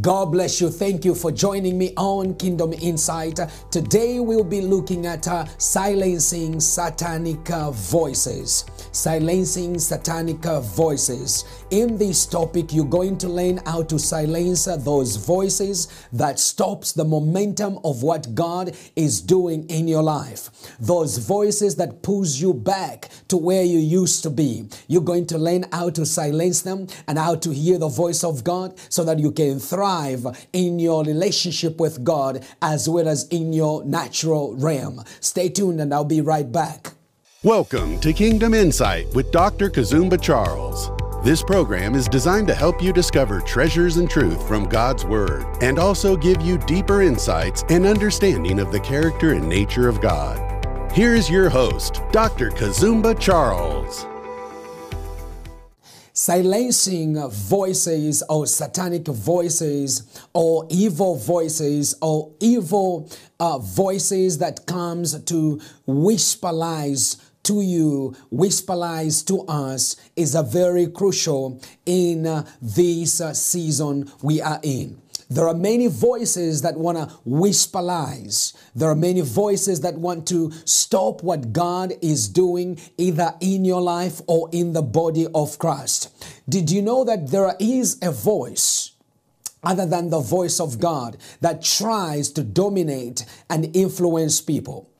God bless you. Thank you for joining me on Kingdom Insight. Today we'll be looking at uh, silencing satanic uh, voices. Silencing satanic uh, voices. In this topic, you're going to learn how to silence uh, those voices that stops the momentum of what God is doing in your life. Those voices that pulls you back to where you used to be. You're going to learn how to silence them and how to hear the voice of God so that you can thrive in your relationship with God as well as in your natural realm. Stay tuned and I'll be right back. Welcome to Kingdom Insight with Dr. Kazumba Charles. This program is designed to help you discover treasures and truth from God's Word and also give you deeper insights and understanding of the character and nature of God. Here is your host, Dr. Kazumba Charles. Silencing voices or satanic voices or evil voices or evil uh, voices that comes to whisper lies to you, whisper lies to us is a very crucial in uh, this uh, season we are in. There are many voices that want to whisper lies. There are many voices that want to stop what God is doing either in your life or in the body of Christ. Did you know that there is a voice other than the voice of God that tries to dominate and influence people?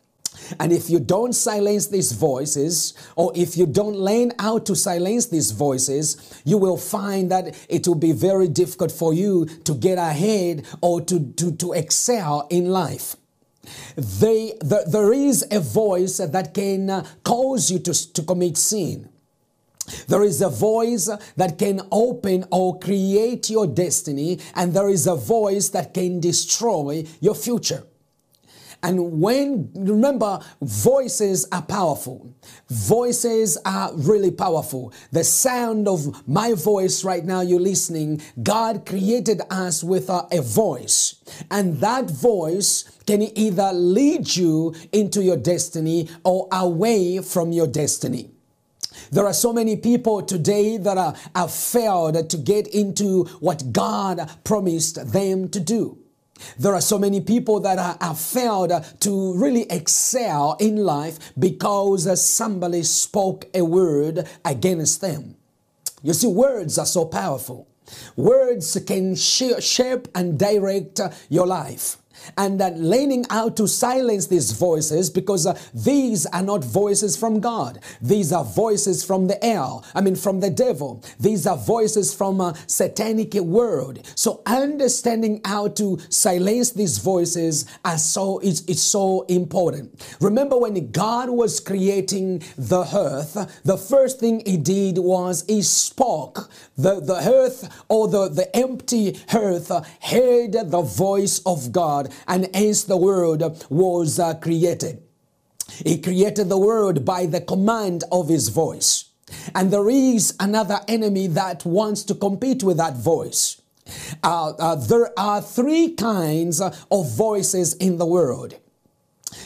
And if you don't silence these voices, or if you don't learn how to silence these voices, you will find that it will be very difficult for you to get ahead or to, to, to excel in life. They, the, there is a voice that can uh, cause you to, to commit sin. There is a voice that can open or create your destiny, and there is a voice that can destroy your future. And when, remember, voices are powerful. Voices are really powerful. The sound of my voice right now, you're listening, God created us with a, a voice. And that voice can either lead you into your destiny or away from your destiny. There are so many people today that are, have failed to get into what God promised them to do. There are so many people that are, have failed to really excel in life because somebody spoke a word against them. You see, words are so powerful. Words can shape and direct your life and that learning how to silence these voices because uh, these are not voices from God. These are voices from the air. I mean, from the devil. These are voices from a satanic world. So understanding how to silence these voices are so is, so important. Remember when God was creating the earth, the first thing he did was he spoke. The, the earth or the, the empty earth heard the voice of God and hence the world was uh, created. He created the world by the command of his voice. And there is another enemy that wants to compete with that voice. Uh, uh, there are three kinds of voices in the world.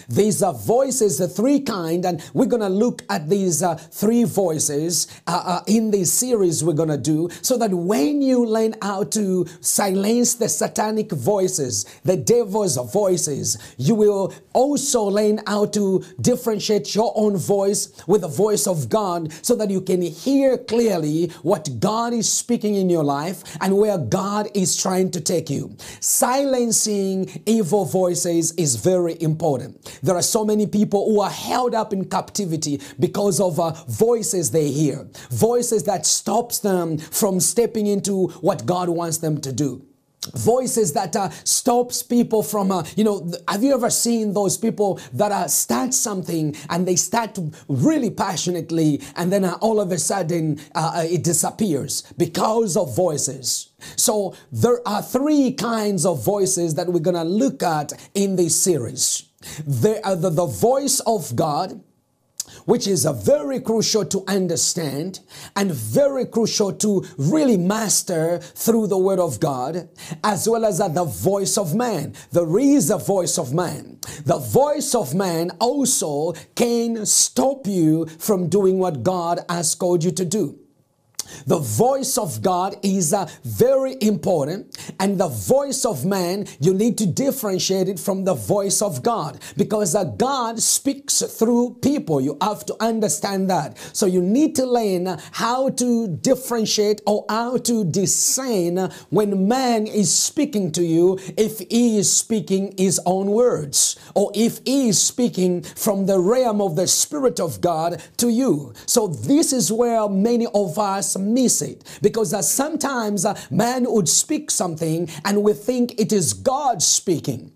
These are voices, the three kind, and we're going to look at these uh, three voices uh, uh, in this series we're going to do so that when you learn how to silence the satanic voices, the devil's voices, you will also learn how to differentiate your own voice with the voice of God so that you can hear clearly what God is speaking in your life and where God is trying to take you. Silencing evil voices is very important. There are so many people who are held up in captivity because of uh, voices they hear, voices that stops them from stepping into what God wants them to do. Voices that uh, stops people from uh, you know have you ever seen those people that uh, start something and they start really passionately and then uh, all of a sudden uh, uh, it disappears because of voices? So there are three kinds of voices that we're gonna look at in this series they are uh, the, the voice of God, which is a very crucial to understand and very crucial to really master through the word of God, as well as uh, the voice of man. There is a voice of man. The voice of man also can stop you from doing what God has called you to do. The voice of God is uh, very important, and the voice of man, you need to differentiate it from the voice of God because uh, God speaks through people. You have to understand that. So you need to learn how to differentiate or how to discern when man is speaking to you if he is speaking his own words or if he is speaking from the realm of the Spirit of God to you. So this is where many of us miss it because uh, sometimes uh, man would speak something and we think it is God speaking.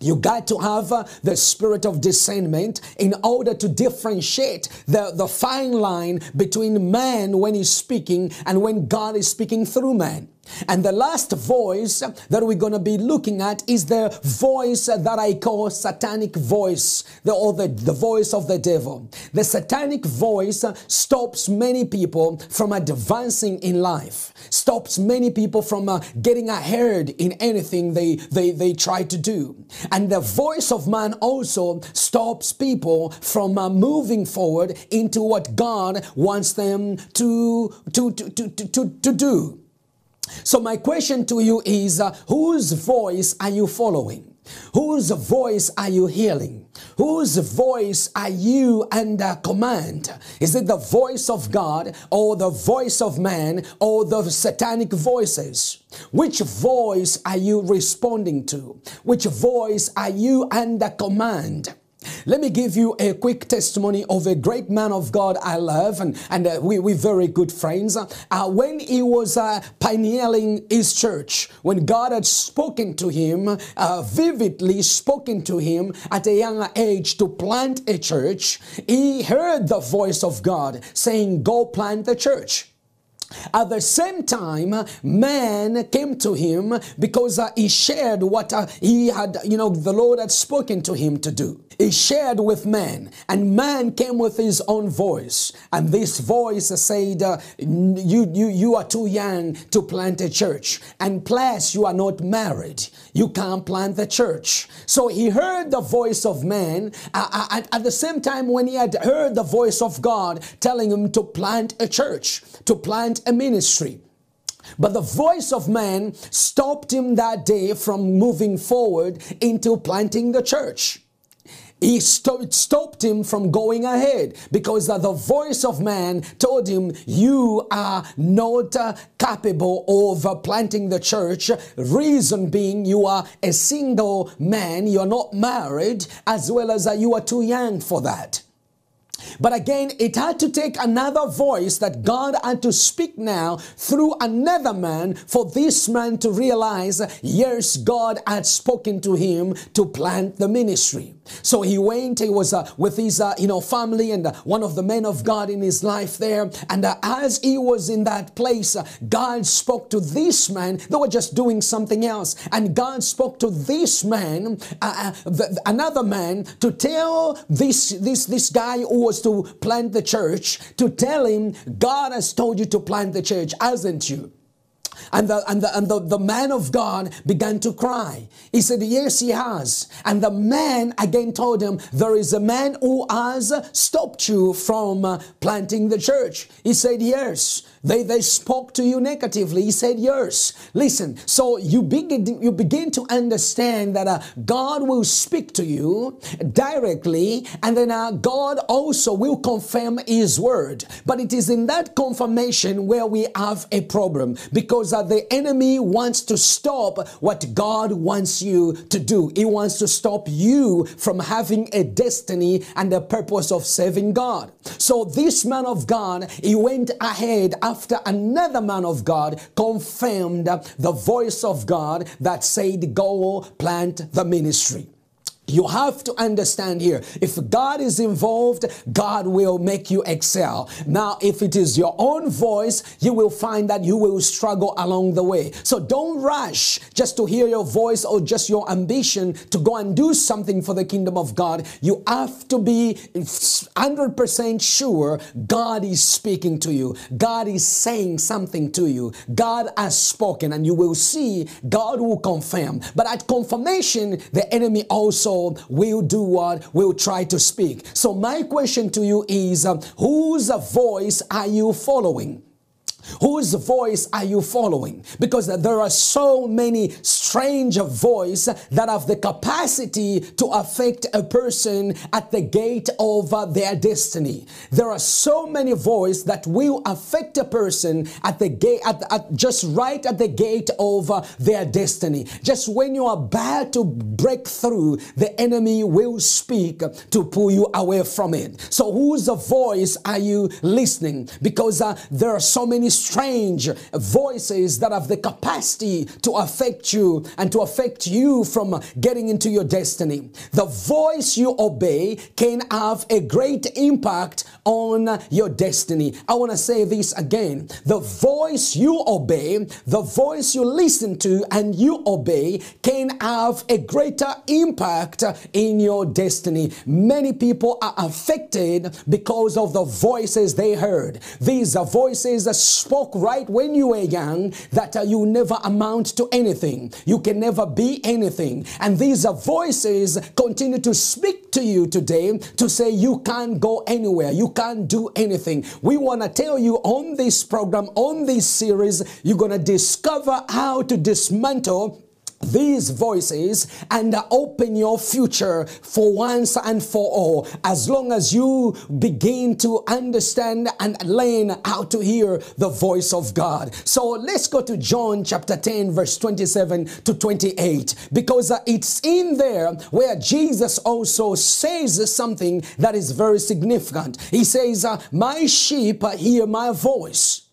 You got to have uh, the spirit of discernment in order to differentiate the, the fine line between man when he's speaking and when God is speaking through man. And the last voice that we're going to be looking at is the voice that I call satanic voice, the, or the, the voice of the devil. The satanic voice stops many people from advancing in life, stops many people from uh, getting ahead in anything they, they, they try to do. And the voice of man also stops people from uh, moving forward into what God wants them to, to, to, to, to, to do. So my question to you is, uh, whose voice are you following? Whose voice are you hearing? Whose voice are you under command? Is it the voice of God or the voice of man or the satanic voices? Which voice are you responding to? Which voice are you under command? Let me give you a quick testimony of a great man of God I love, and, and uh, we, we're very good friends. Uh, when he was uh, pioneering his church, when God had spoken to him, uh, vividly spoken to him at a younger age to plant a church, he heard the voice of God saying, Go plant the church. At the same time, man came to him because uh, he shared what uh, he had, you know, the Lord had spoken to him to do. He shared with man, and man came with his own voice. And this voice said, uh, you, you, you are too young to plant a church. And plus, you are not married. You can't plant the church. So he heard the voice of man. Uh, uh, at the same time, when he had heard the voice of God telling him to plant a church, to plant a ministry. But the voice of man stopped him that day from moving forward into planting the church. He st stopped him from going ahead because uh, the voice of man told him, You are not uh, capable of planting the church. Reason being, you are a single man, you're not married, as well as uh, you are too young for that. But again, it had to take another voice that God had to speak now through another man for this man to realize, yes, God had spoken to him to plant the ministry. So he went, he was uh, with his, uh, you know, family and uh, one of the men of God in his life there. And uh, as he was in that place, uh, God spoke to this man. They were just doing something else. And God spoke to this man, uh, the, another man, to tell this, this, this guy who was to plant the church, to tell him, God has told you to plant the church, hasn't you? And the, and, the, and the, the man of God began to cry. He said, Yes, he has. And the man again told him, There is a man who has stopped you from uh, planting the church. He said, Yes. They, they spoke to you negatively. He said, Yes. Listen, so you begin, you begin to understand that uh, God will speak to you directly, and then uh, God also will confirm His word. But it is in that confirmation where we have a problem because uh, the enemy wants to stop what God wants you to do. He wants to stop you from having a destiny and a purpose of serving God. So this man of God, he went ahead after another man of God confirmed the voice of God that said, Go plant the ministry. You have to understand here, if God is involved, God will make you excel. Now, if it is your own voice, you will find that you will struggle along the way. So don't rush just to hear your voice or just your ambition to go and do something for the kingdom of God. You have to be 100% sure God is speaking to you. God is saying something to you. God has spoken and you will see God will confirm. But at confirmation, the enemy also will do what? Will try to speak. So my question to you is, uh, whose voice are you following? Whose voice are you following? Because there are so many strange voices that have the capacity to affect a person at the gate of their destiny. There are so many voices that will affect a person at the gate, at, at just right at the gate of their destiny. Just when you are about to break through, the enemy will speak to pull you away from it. So, whose voice are you listening? Because uh, there are so many strange voices that have the capacity to affect you and to affect you from getting into your destiny. The voice you obey can have a great impact on your destiny. I want to say this again. The voice you obey, the voice you listen to and you obey can have a greater impact in your destiny. Many people are affected because of the voices they heard. These are voices spoke right when you were young that uh, you never amount to anything. You can never be anything. And these are voices continue to speak to you today to say you can't go anywhere. You can't do anything. We want to tell you on this program, on this series, you're going to discover how to dismantle these voices and open your future for once and for all as long as you begin to understand and learn how to hear the voice of God. So let's go to John chapter 10 verse 27 to 28 because it's in there where Jesus also says something that is very significant. He says, my sheep hear my voice.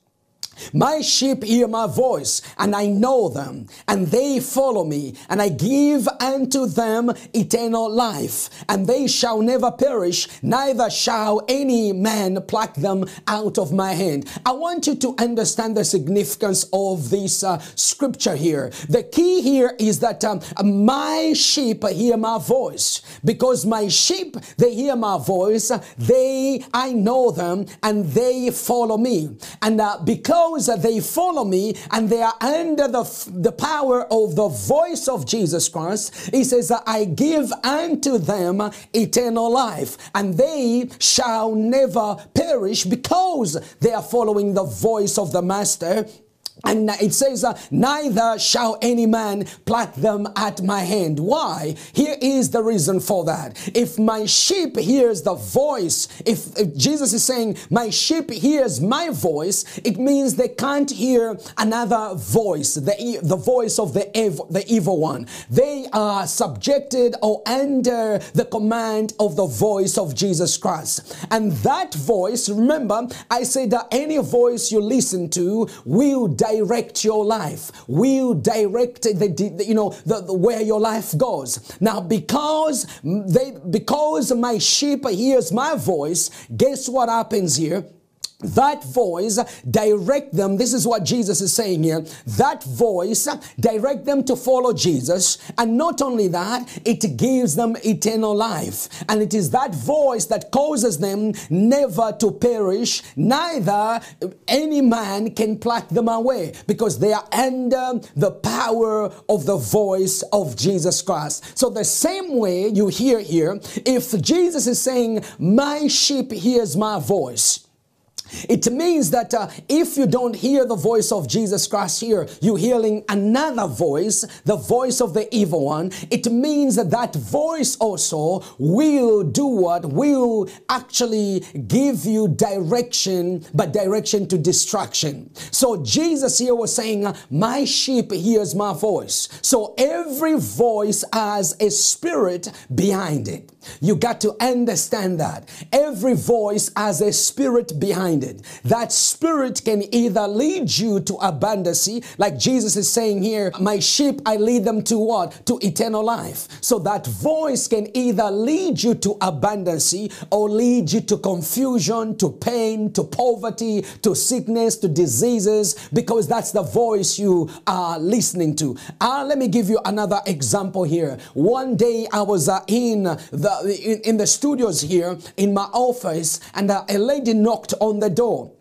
My sheep hear my voice, and I know them, and they follow me, and I give unto them eternal life, and they shall never perish, neither shall any man pluck them out of my hand. I want you to understand the significance of this uh, scripture here. The key here is that um, my sheep hear my voice, because my sheep they hear my voice, they I know them, and they follow me, and uh, because those that they follow me and they are under the, the power of the voice of Jesus Christ, he says that I give unto them eternal life and they shall never perish because they are following the voice of the master and it says, neither shall any man pluck them at my hand. Why? Here is the reason for that. If my sheep hears the voice, if, if, Jesus is saying, my sheep hears my voice, it means they can't hear another voice, the, the voice of the, ev- the evil one. They are subjected or under the command of the voice of Jesus Christ. And that voice, remember, I said that any voice you listen to will direct your life, will direct the, you know the, the, where your life goes. Now, because they because my sheep hears my voice, guess what happens here? That voice direct them this is what jesus is saying here that voice direct them to follow jesus. And not only that it gives them eternal life. And it is that voice that causes them never to perish neither any man can pluck them away because they are under the power of the voice of jesus christ. So the same way you hear here if jesus is saying my sheep hears my voice it means that uh, if you don't hear the voice of Jesus Christ here, you're hearing another voice, the voice of the evil one. It means that that voice also will do what? Will actually give you direction, but direction to destruction. So Jesus here was saying, My sheep hears my voice. So every voice has a spirit behind it. You got to understand that. Every voice has a spirit behind it. That spirit can either lead you to abundance, like Jesus is saying here, my sheep, I lead them to what? To eternal life. So that voice can either lead you to abundance or lead you to confusion, to pain, to poverty, to sickness, to diseases, because that's the voice you are listening to. Uh, let me give you another example here. One day I was uh, in the in, in the studios here in my office and uh, a lady knocked on the door.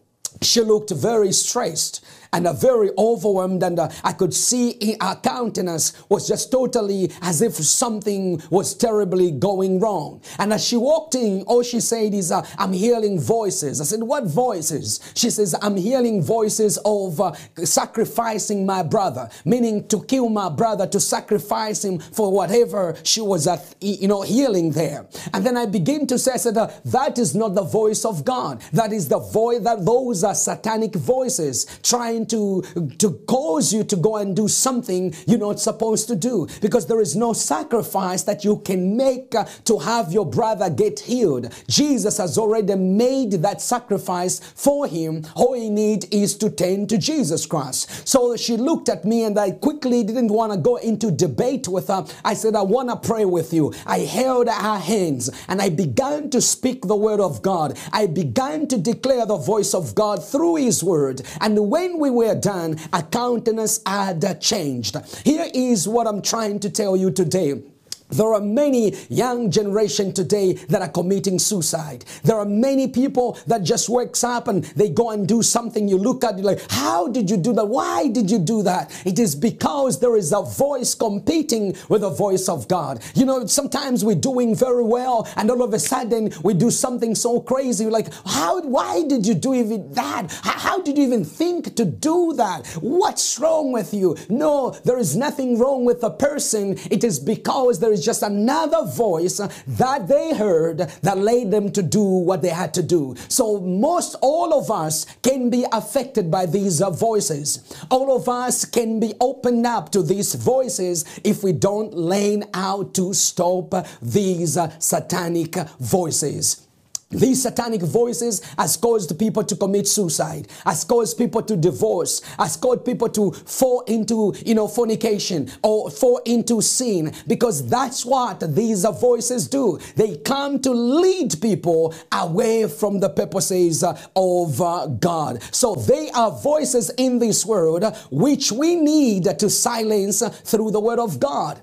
She looked very stressed and uh, very overwhelmed. And uh, I could see in her countenance was just totally as if something was terribly going wrong. And as she walked in, all she said is, uh, I'm hearing voices. I said, What voices? She says, I'm hearing voices of uh, sacrificing my brother, meaning to kill my brother, to sacrifice him for whatever she was, uh, you know, healing there. And then I begin to say, I said, uh, That is not the voice of God. That is the voice, that those are satanic voices trying to, to cause you to go and do something you're not supposed to do because there is no sacrifice that you can make uh, to have your brother get healed. Jesus has already made that sacrifice for him. All he needs is to turn to Jesus Christ. So she looked at me and I quickly didn't want to go into debate with her. I said, I want to pray with you. I held her hands and I began to speak the word of God. I began to declare the voice of God through his word. And when we were done, our countenance had changed. Here is what I'm trying to tell you today. There are many young generation today that are committing suicide. There are many people that just wakes up and they go and do something. You look at it like, how did you do that? Why did you do that? It is because there is a voice competing with the voice of God. You know, sometimes we're doing very well and all of a sudden we do something so crazy. Like, how, why did you do even that? How, did you even think to do that? What's wrong with you? No, there is nothing wrong with the person. It is because there is just another voice that they heard that led them to do what they had to do. So most all of us can be affected by these voices. All of us can be opened up to these voices if we don't learn how to stop these satanic voices. These satanic voices has caused people to commit suicide, has caused people to divorce, has caused people to fall into, you know, fornication or fall into sin because that's what these voices do. They come to lead people away from the purposes of uh, God. So they are voices in this world which we need to silence through the word of God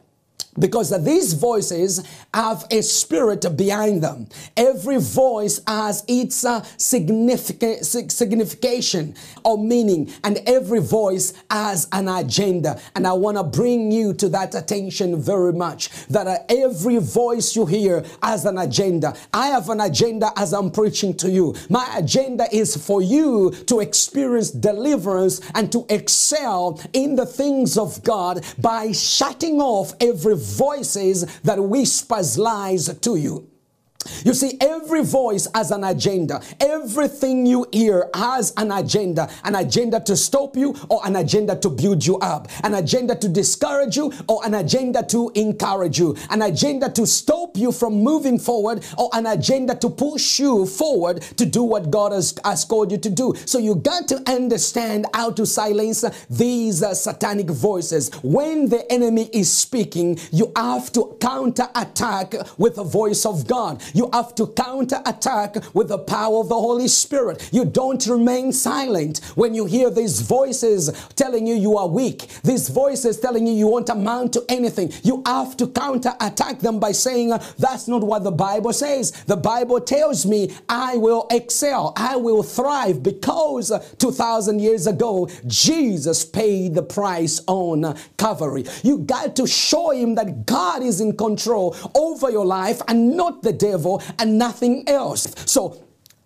because these voices have a spirit behind them. Every voice has its uh, significant signification or meaning, and every voice has an agenda. And I want to bring you to that attention very much. That uh, every voice you hear has an agenda. I have an agenda as I'm preaching to you. My agenda is for you to experience deliverance and to excel in the things of God by shutting off every voices that whispers lies to you. You see, every voice has an agenda. Everything you hear has an agenda. An agenda to stop you or an agenda to build you up. An agenda to discourage you or an agenda to encourage you. An agenda to stop you from moving forward or an agenda to push you forward to do what God has, has called you to do. So you got to understand how to silence these uh, satanic voices. When the enemy is speaking, you have to counter attack with the voice of God. You have to counter attack with the power of the Holy Spirit. You don't remain silent when you hear these voices telling you you are weak, these voices telling you you won't amount to anything. You have to counter attack them by saying, That's not what the Bible says. The Bible tells me I will excel, I will thrive because 2,000 years ago, Jesus paid the price on Calvary. You got to show him that God is in control over your life and not the devil devil and nothing else. So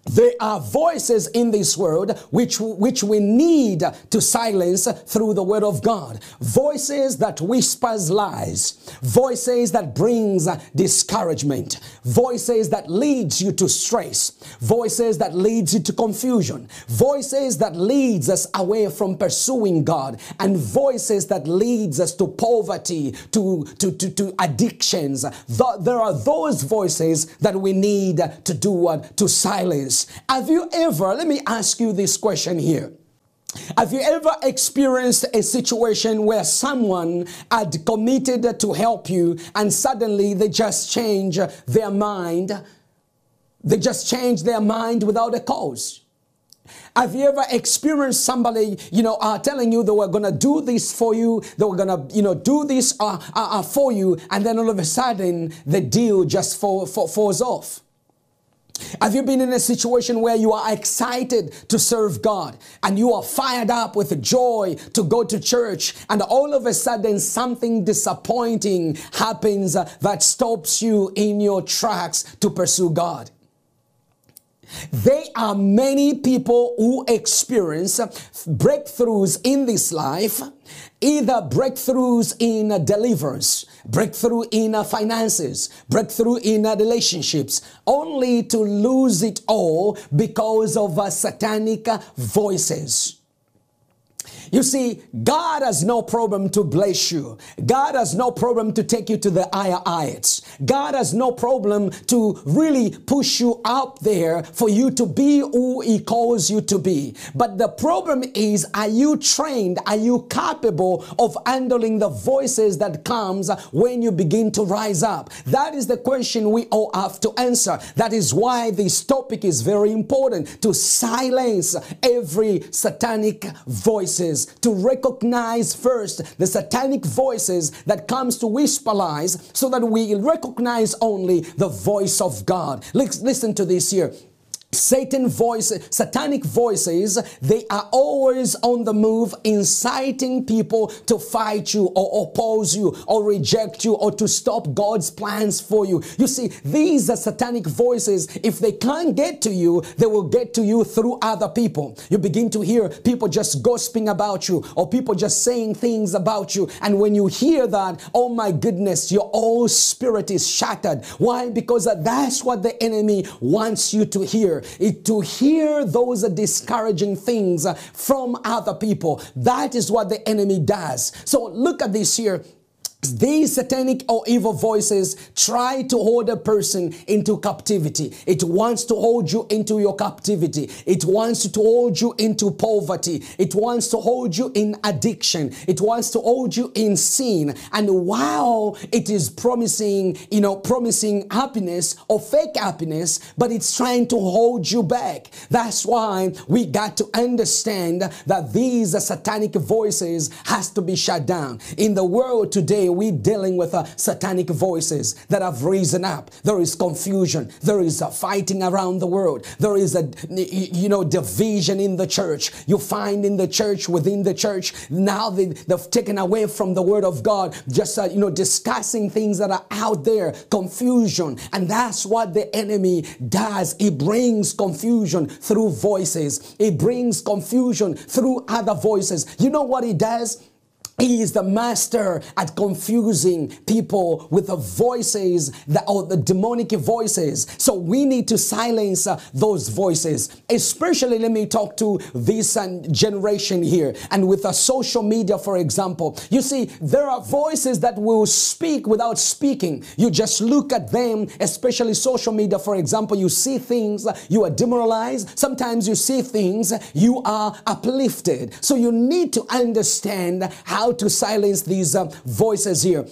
there are voices in this world which, which we need to silence through the word of God. Voices that whispers lies. Voices that brings discouragement. Voices that leads you to stress. Voices that leads you to confusion. Voices that leads us away from pursuing God. And voices that leads us to poverty, to, to, to, to addictions. There are those voices that we need to do what? To silence have you ever, let me ask you this question here. Have you ever experienced a situation where someone had committed to help you and suddenly they just change their mind? They just change their mind without a cause. Have you ever experienced somebody, you know, uh, telling you they were going to do this for you, they were going to, you know, do this uh, uh, uh, for you, and then all of a sudden the deal just fall, fall, falls off? Have you been in a situation where you are excited to serve God and you are fired up with joy to go to church and all of a sudden something disappointing happens that stops you in your tracks to pursue God? There are many people who experience breakthroughs in this life, either breakthroughs in deliverance, breakthrough in finances, breakthrough in relationships, only to lose it all because of satanic voices. You see, God has no problem to bless you. God has no problem to take you to the higher heights. God has no problem to really push you out there for you to be who He calls you to be. But the problem is, are you trained? Are you capable of handling the voices that comes when you begin to rise up? That is the question we all have to answer. That is why this topic is very important to silence every satanic voices to recognize first the satanic voices that comes to whisper lies so that we recognize only the voice of God. Listen to this here. Satan voice, satanic voices, they are always on the move, inciting people to fight you or oppose you or reject you or to stop God's plans for you. You see, these are satanic voices. If they can't get to you, they will get to you through other people. You begin to hear people just gossiping about you or people just saying things about you. And when you hear that, oh my goodness, your whole spirit is shattered. Why? Because that's what the enemy wants you to hear to hear those discouraging things from other people. That is what the enemy does. So look at this here. These satanic or evil voices try to hold a person into captivity. It wants to hold you into your captivity. It wants to hold you into poverty. It wants to hold you in addiction. It wants to hold you in sin. And while it is promising, you know, promising happiness or fake happiness, but it's trying to hold you back. That's why we got to understand that these satanic voices has to be shut down. In the world today, we dealing with uh, satanic voices that have risen up. There is confusion. There is uh, fighting around the world. There is a, you know, division in the church. You find in the church, within the church, now they, they've taken away from the word of God, just, uh, you know, discussing things that are out there, confusion. And that's what the enemy does. He brings confusion through voices. He brings confusion through other voices. You know what he does? He is the master at confusing people with the voices that or the demonic voices. So we need to silence uh, those voices. Especially, let me talk to this uh, generation here and with uh, social media, for example. You see, there are voices that will speak without speaking. You just look at them, especially social media, for example. You see things, you are demoralized. Sometimes you see things, you are uplifted. So you need to understand how how to silence these uh, voices here.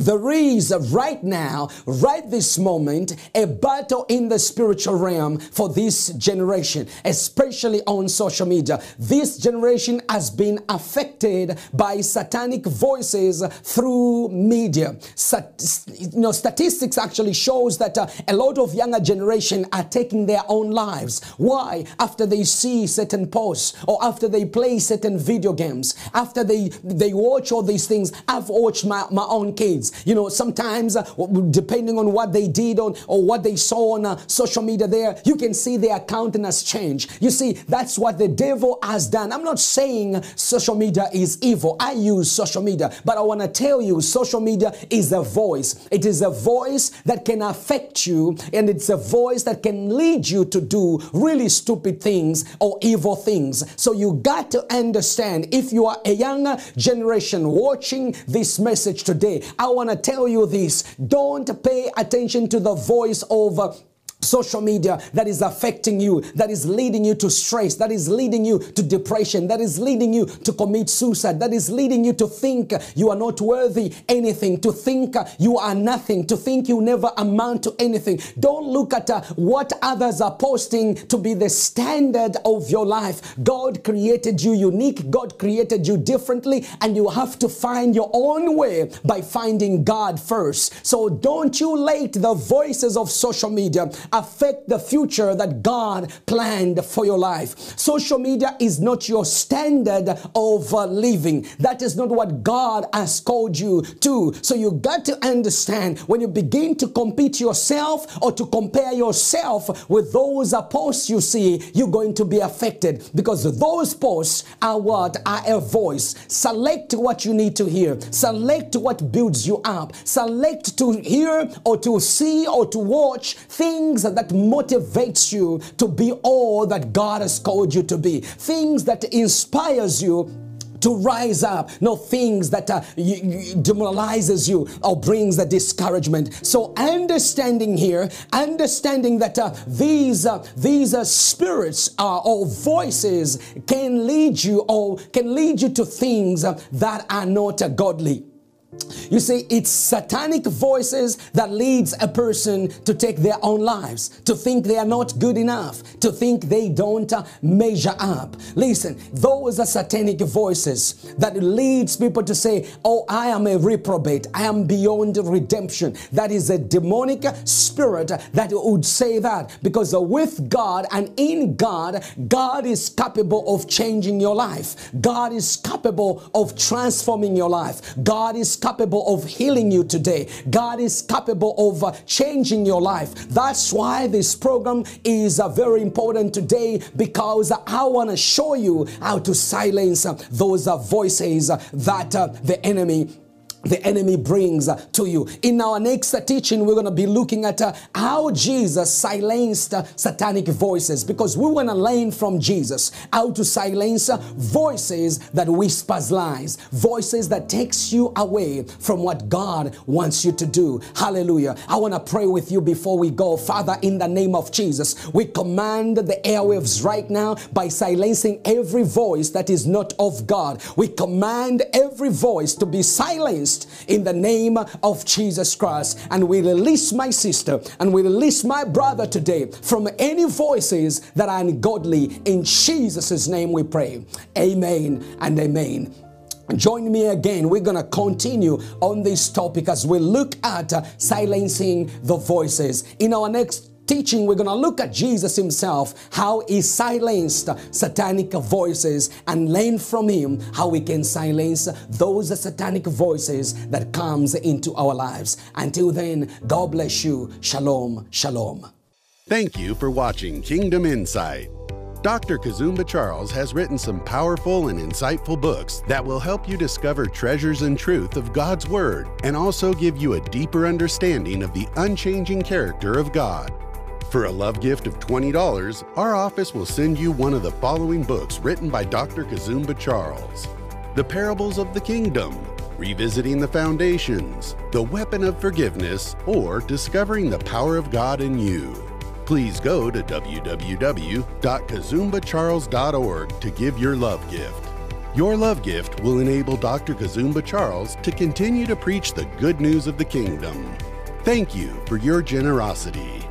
There is right now, right this moment, a battle in the spiritual realm for this generation, especially on social media. This generation has been affected by satanic voices through media. Sat you know, statistics actually shows that uh, a lot of younger generation are taking their own lives. Why? After they see certain posts or after they play certain video games, after they, they watch all these things. I've watched my, my own kids you know, sometimes uh, depending on what they did on or what they saw on uh, social media there, you can see their countenance change. You see, that's what the devil has done. I'm not saying social media is evil. I use social media, but I want to tell you social media is a voice. It is a voice that can affect you and it's a voice that can lead you to do really stupid things or evil things. So you got to understand if you are a younger generation watching this message today, I want to tell you this. Don't pay attention to the voice of social media that is affecting you, that is leading you to stress, that is leading you to depression, that is leading you to commit suicide, that is leading you to think you are not worthy anything, to think you are nothing, to think you never amount to anything. Don't look at uh, what others are posting to be the standard of your life. God created you unique, God created you differently, and you have to find your own way by finding God first. So don't you let the voices of social media affect the future that God planned for your life. Social media is not your standard of living. That is not what God has called you to. So you got to understand when you begin to compete yourself or to compare yourself with those posts you see, you're going to be affected because those posts are what are a voice. Select what you need to hear. Select what builds you up. Select to hear or to see or to watch things that motivates you to be all that God has called you to be. Things that inspires you to rise up, no things that uh, demoralizes you or brings the discouragement. So understanding here, understanding that uh, these uh, these uh, spirits uh, or voices can lead you or can lead you to things uh, that are not godly. You see, it's satanic voices that leads a person to take their own lives, to think they are not good enough, to think they don't uh, measure up. Listen, those are satanic voices that leads people to say, "Oh, I am a reprobate. I am beyond redemption." That is a demonic spirit that would say that because with God and in God, God is capable of changing your life. God is capable of transforming your life. God is capable of healing you today. God is capable of uh, changing your life. That's why this program is uh, very important today because I want to show you how to silence uh, those voices that the enemy the enemy brings to you. In our next teaching, we're going to be looking at uh, how Jesus silenced uh, satanic voices because we want to learn from Jesus how to silence uh, voices that whispers lies, voices that takes you away from what God wants you to do. Hallelujah. I want to pray with you before we go. Father, in the name of Jesus, we command the airwaves right now by silencing every voice that is not of God. We command every voice to be silenced in the name of Jesus Christ. And we release my sister and we release my brother today from any voices that are ungodly. In Jesus' name we pray. Amen and amen. Join me again. We're going to continue on this topic as we look at uh, silencing the voices. In our next teaching, we're going to look at Jesus himself, how he silenced satanic voices and learn from him how we can silence those satanic voices that comes into our lives. Until then, God bless you. Shalom, shalom. Thank you for watching Kingdom Insight. Dr. Kazumba Charles has written some powerful and insightful books that will help you discover treasures and truth of God's Word and also give you a deeper understanding of the unchanging character of God. For a love gift of $20, our office will send you one of the following books written by Dr. Kazumba Charles The Parables of the Kingdom, Revisiting the Foundations, The Weapon of Forgiveness, or Discovering the Power of God in You. Please go to www.kazumbacharles.org to give your love gift. Your love gift will enable Dr. Kazumba Charles to continue to preach the good news of the kingdom. Thank you for your generosity.